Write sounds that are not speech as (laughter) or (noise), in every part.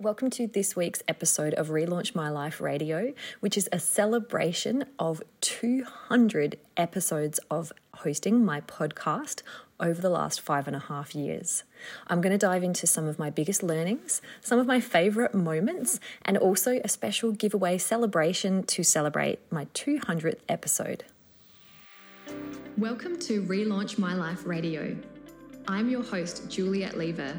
Welcome to this week's episode of Relaunch My Life Radio, which is a celebration of 200 episodes of hosting my podcast over the last five and a half years. I'm going to dive into some of my biggest learnings, some of my favorite moments, and also a special giveaway celebration to celebrate my 200th episode. Welcome to Relaunch My Life Radio. I'm your host, Juliet Lever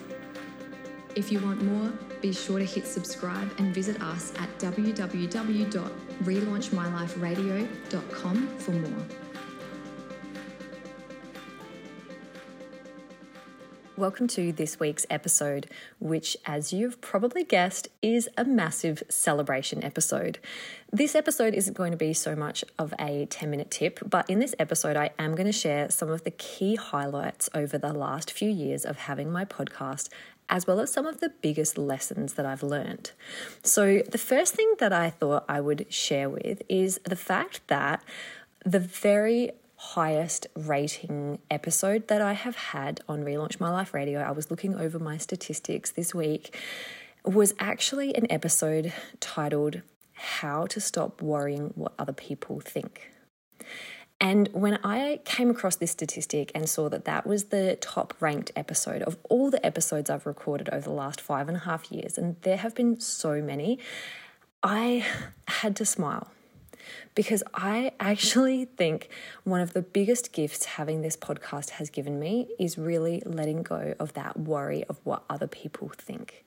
If you want more, be sure to hit subscribe and visit us at www.relaunchmyliferadio.com for more. Welcome to this week's episode, which, as you've probably guessed, is a massive celebration episode. This episode isn't going to be so much of a 10 minute tip, but in this episode, I am going to share some of the key highlights over the last few years of having my podcast as well as some of the biggest lessons that I've learned. So, the first thing that I thought I would share with is the fact that the very highest rating episode that I have had on Relaunch My Life Radio, I was looking over my statistics this week, was actually an episode titled How to Stop Worrying What Other People Think. And when I came across this statistic and saw that that was the top ranked episode of all the episodes I've recorded over the last five and a half years, and there have been so many, I had to smile because I actually (laughs) think one of the biggest gifts having this podcast has given me is really letting go of that worry of what other people think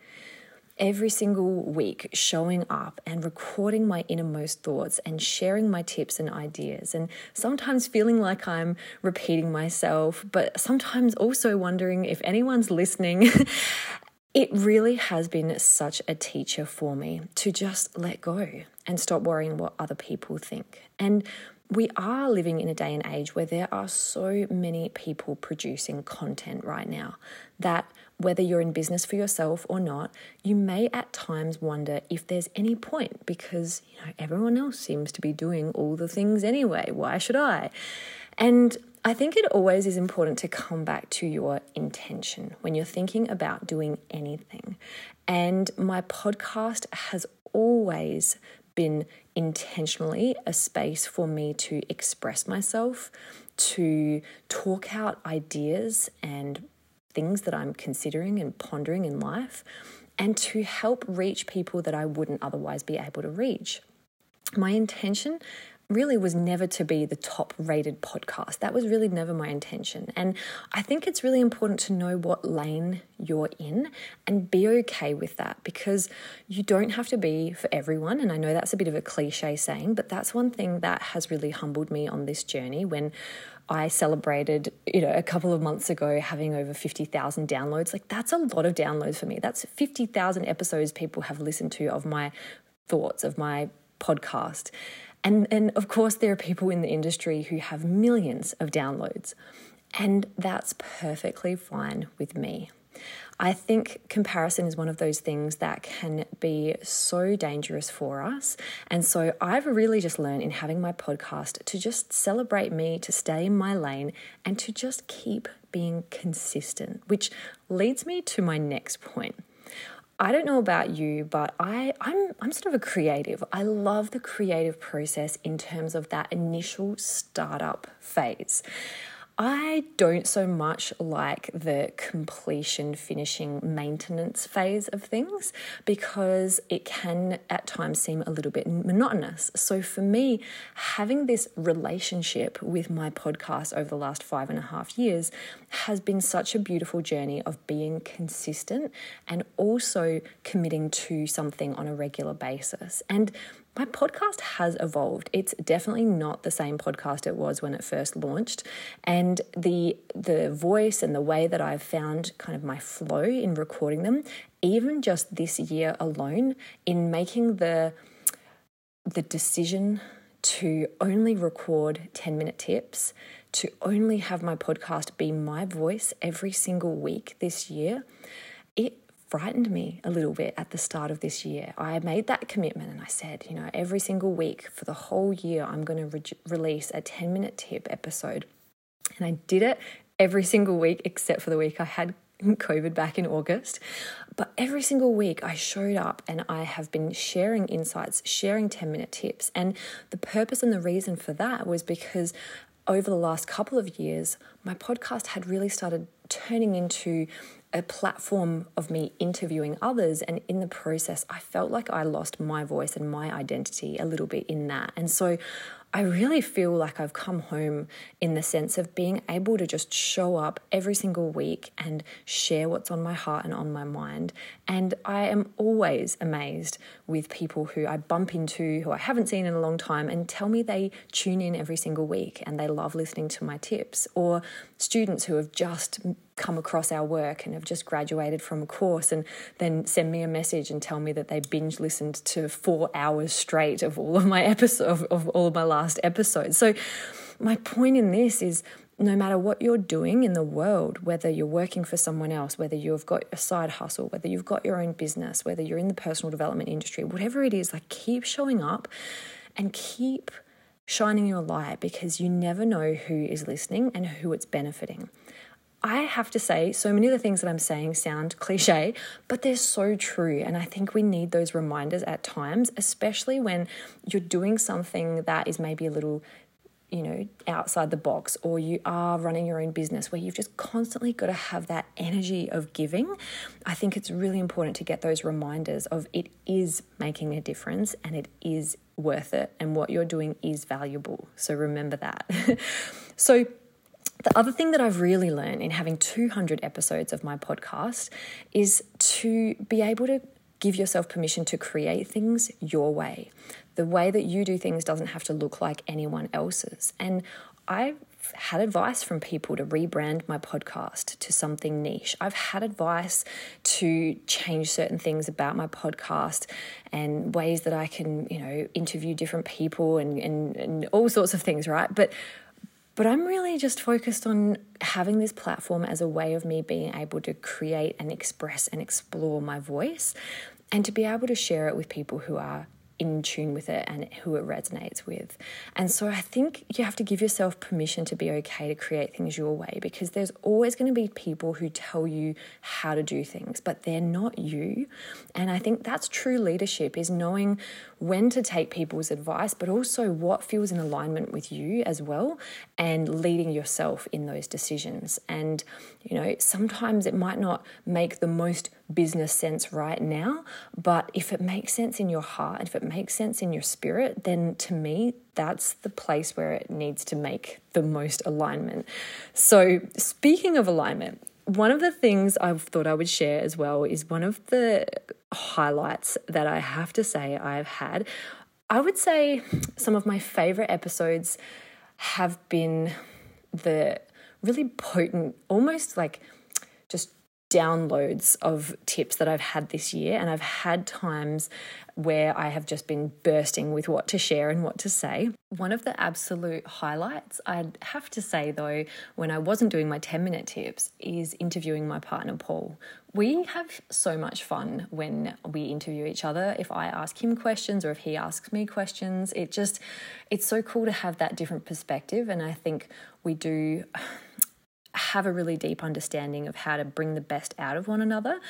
every single week showing up and recording my innermost thoughts and sharing my tips and ideas, and sometimes feeling like I'm repeating myself, but sometimes also wondering if anyone's listening. (laughs) it really has been such a teacher for me to just let go and stop worrying what other people think. And we are living in a day and age where there are so many people producing content right now that whether you're in business for yourself or not, you may at times wonder if there's any point because, you know, everyone else seems to be doing all the things anyway. Why should I? And I think it always is important to come back to your intention when you're thinking about doing anything. And my podcast has always been intentionally a space for me to express myself, to talk out ideas and things that I'm considering and pondering in life, and to help reach people that I wouldn't otherwise be able to reach. My intention really was never to be the top rated podcast. That was really never my intention. And I think it's really important to know what lane you're in and be okay with that because you don't have to be for everyone. And I know that's a bit of a cliche saying, but that's one thing that has really humbled me on this journey when I celebrated, you know, a couple of months ago having over 50,000 downloads. Like that's a lot of downloads for me. That's 50,000 episodes people have listened to of my thoughts of my podcast. And and of course there are people in the industry who have millions of downloads. And that's perfectly fine with me. I think comparison is one of those things that can be so dangerous for us. And so I've really just learned in having my podcast to just celebrate me, to stay in my lane, and to just keep being consistent, which leads me to my next point. I don't know about you, but I, I'm, I'm sort of a creative. I love the creative process in terms of that initial startup phase. I don't so much like the completion, finishing, maintenance phase of things because it can at times seem a little bit monotonous. So, for me, having this relationship with my podcast over the last five and a half years has been such a beautiful journey of being consistent and also committing to something on a regular basis. And my podcast has evolved. It's definitely not the same podcast it was when it first launched. And the the voice and the way that I've found kind of my flow in recording them, even just this year alone, in making the the decision to only record 10 minute tips, to only have my podcast be my voice every single week this year, it frightened me a little bit at the start of this year. I made that commitment and I said, you know, every single week for the whole year, I'm going to re- release a 10 minute tip episode. And I did it every single week except for the week I had (laughs) COVID back in August. But every single week I showed up and I have been sharing insights, sharing 10 minute tips. And the purpose and the reason for that was because over the last couple of years, my podcast had really started turning into a platform of me interviewing others. And in the process, I felt like I lost my voice and my identity a little bit in that. And so I really feel like I've come home in the sense of being able to just show up every single week and share what's on my heart and on my mind. And I am always amazed with people who I bump into, who I haven't seen in a long time, and tell me they tune in every single week and they love listening to my tips, or students who have just come across our work and have just graduated from a course and then send me a message and tell me that they binge listened to four hours straight of all of my episodes of, of all of my last episodes. So my point in this is no matter what you're doing in the world, whether you're working for someone else, whether you've got a side hustle, whether you've got your own business, whether you're in the personal development industry, whatever it is, like keep showing up and keep shining your light because you never know who is listening and who it's benefiting. I have to say, so many of the things that I'm saying sound cliche, but they're so true. And I think we need those reminders at times, especially when you're doing something that is maybe a little you know, outside the box, or you are running your own business where you've just constantly got to have that energy of giving, I think it's really important to get those reminders of it is making a difference and it is worth it, and what you're doing is valuable. So remember that. (laughs) so, the other thing that I've really learned in having 200 episodes of my podcast is to be able to give yourself permission to create things your way. The way that you do things doesn't have to look like anyone else's. And I've had advice from people to rebrand my podcast to something niche. I've had advice to change certain things about my podcast and ways that I can, you know, interview different people and, and, and all sorts of things, right? But but I'm really just focused on having this platform as a way of me being able to create and express and explore my voice and to be able to share it with people who are in tune with it and who it resonates with. And so I think you have to give yourself permission to be okay to create things your way because there's always going to be people who tell you how to do things, but they're not you. And I think that's true leadership is knowing when to take people's advice, but also what feels in alignment with you as well and leading yourself in those decisions. And, you know, sometimes it might not make the most business sense right now, but if it makes sense in your heart, if it makes sense in your spirit, then to me, that's the place where it needs to make the most alignment. So, speaking of alignment, one of the things I thought I would share as well is one of the highlights that I have to say I've had. I would say some of my favorite episodes have been the really potent, almost like downloads of tips that I've had this year. And I've had times where I have just been bursting with what to share and what to say. One of the absolute highlights, I'd have to say though, when I wasn't doing my 10 minute tips, is interviewing my partner, Paul. We have so much fun when we interview each other. If I ask him questions or if he asks me questions, it just, it's so cool to have that different perspective. And I think we do have a really deep understanding of how to bring the best out of one another.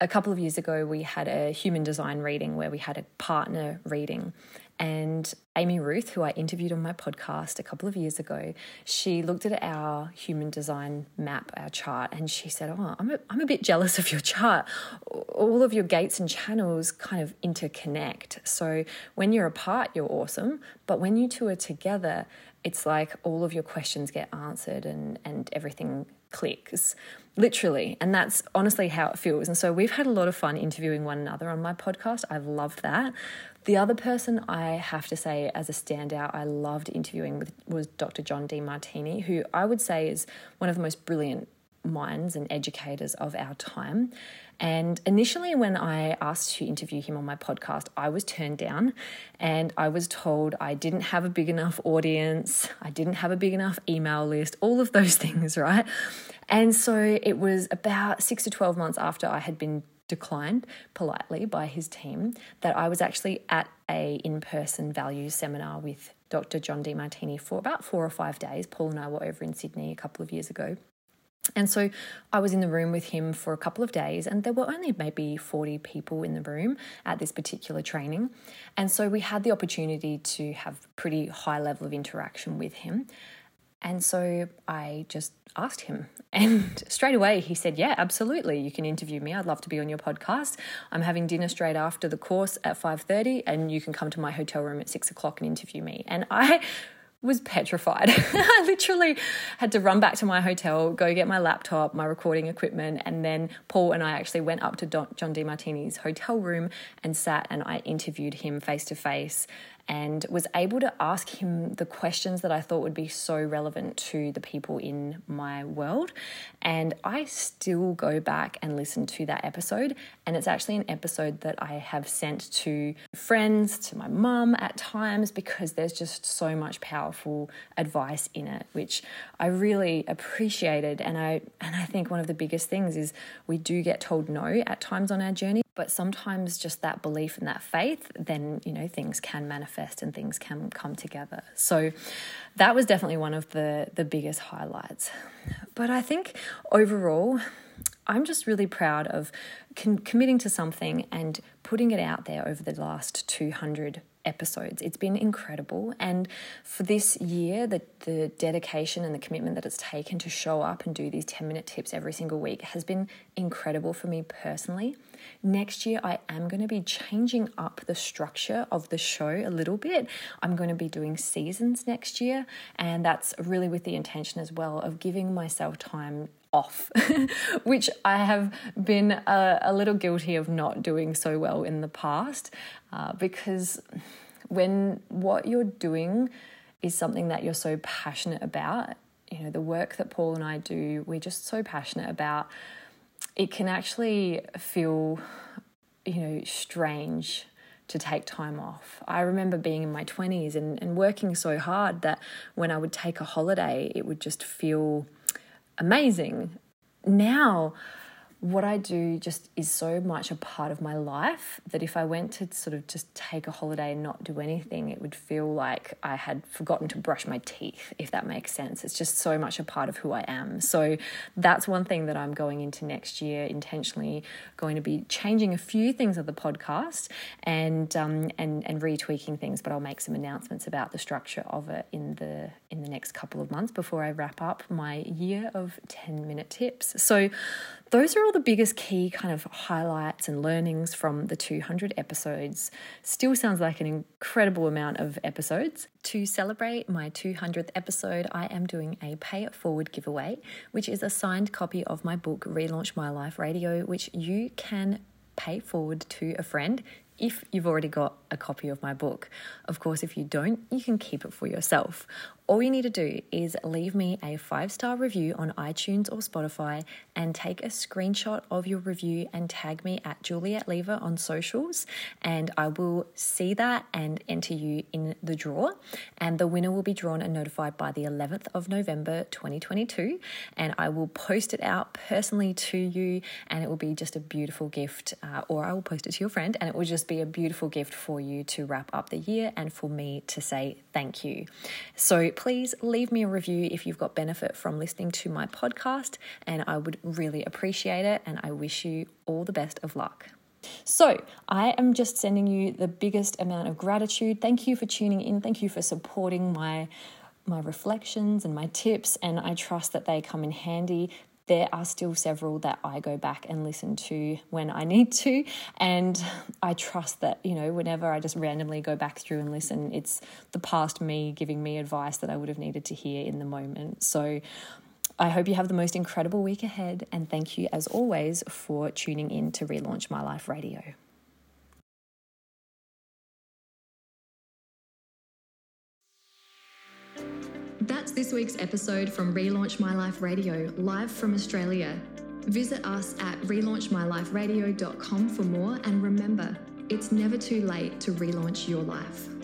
A couple of years ago, we had a human design reading where we had a partner reading. And Amy Ruth, who I interviewed on my podcast a couple of years ago, she looked at our human design map, our chart, and she said, Oh, I'm a, I'm a bit jealous of your chart. All of your gates and channels kind of interconnect. So when you're apart, you're awesome. But when you two are together, it's like all of your questions get answered and, and everything clicks, literally. And that's honestly how it feels. And so we've had a lot of fun interviewing one another on my podcast. I've loved that. The other person I have to say as a standout I loved interviewing with was Dr. John Demartini who I would say is one of the most brilliant minds and educators of our time. And initially, when I asked to interview him on my podcast, I was turned down and I was told I didn't have a big enough audience, I didn't have a big enough email list, all of those (laughs) things, right? And so it was about six to 12 months after I had been declined politely by his team that I was actually at a in-person value seminar with Dr. John Demartini for about four or five days. Paul and I were over in Sydney a couple of years ago. And so I was in the room with him for a couple of days, and there were only maybe 40 people in the room at this particular training. And so we had the opportunity to have pretty high level of interaction with him. And so I just asked him (laughs) and straight away he said, "Yeah, absolutely. You can interview me. I'd love to be on your podcast. I'm having dinner straight after the course at 5:30 and you can come to my hotel room at 6 o'clock and interview me." And I was petrified. (laughs) I literally had to run back to my hotel, go get my laptop, my recording equipment, and then Paul and I actually went up to John Demartini's hotel room and sat and I interviewed him face to face and was able to ask him the questions that I thought would be so relevant to the people in my world. And I still go back and listen to that episode. And it's actually an episode that I have sent to friends, to my mum at times, because there's just so much powerful advice in it, which I really appreciated. And I and I think one of the biggest things is we do get told no at times on our journey but sometimes just that belief and that faith then you know things can manifest and things can come together so that was definitely one of the the biggest highlights but i think overall i'm just really proud of con- committing to something and putting it out there over the last 200 episodes. It's been incredible. And for this year, the, the dedication and the commitment that it's taken to show up and do these 10 minute tips every single week has been incredible for me personally. Next year, I am going to be changing up the structure of the show a little bit. I'm going to be doing seasons next year, and that's really with the intention as well of giving myself time off, (laughs) which I have been a, a, little guilty of not doing so well in the past uh, because when what you're doing is something that you're so passionate about, you know, the work that Paul and I do, we're just so passionate about it can actually feel, you know, strange to take time off. I remember being in my 20s and, and working so hard that when I would take a holiday, it would just feel amazing. Now, what I do just is so much a part of my life that if I went to sort of just take a holiday and not do anything, it would feel like I had forgotten to brush my teeth, if that makes sense. It's just so much a part of who I am. So that's one thing that I'm going into next year intentionally going to be changing a few things of the podcast and um, and and retweaking things, but I'll make some announcements about the structure of it in the in the next couple of months before I wrap up my year of 10 minute tips. So those are all the biggest key kind of highlights and learnings from the 200 episodes. Still sounds like an incredible amount of episodes. To celebrate my 200th episode, I am doing a pay it forward giveaway, which is a signed copy of my book, Relaunch My Life Radio, which you can pay forward to a friend if you've already got a copy of my book. Of course, if you don't, you can keep it for yourself. All you need to do is leave me a five star review on iTunes or Spotify and take a screenshot of your review and tag me at Juliet Lever on socials, and I will see that and enter you in the draw. And the winner will be drawn and notified by the 11th of November 2022, and I will post it out personally to you, and it will be just a beautiful gift, uh, or I will post it to your friend, and it will just be a beautiful gift for you to wrap up the year and for me to say thank you. So please leave me a review if you've got benefit from listening to my podcast, and I would really appreciate it. And I wish you all the best of luck. So, I am just sending you the biggest amount of gratitude. Thank you for tuning in. Thank you for supporting my my reflections and my tips and I trust that they come in handy there are still several that I go back and listen to when I need to. And I trust that, you know, whenever I just randomly go back through and listen, it's the past me giving me advice that I would have needed to hear in the moment. So I hope you have the most incredible week ahead. And thank you, as always, for tuning in to Relaunch My Life Radio. This week's episode from Relaunch My Life Radio, live from Australia. Visit us at relaunchmyliferadio.com for more, and remember, it's never too late to relaunch your life.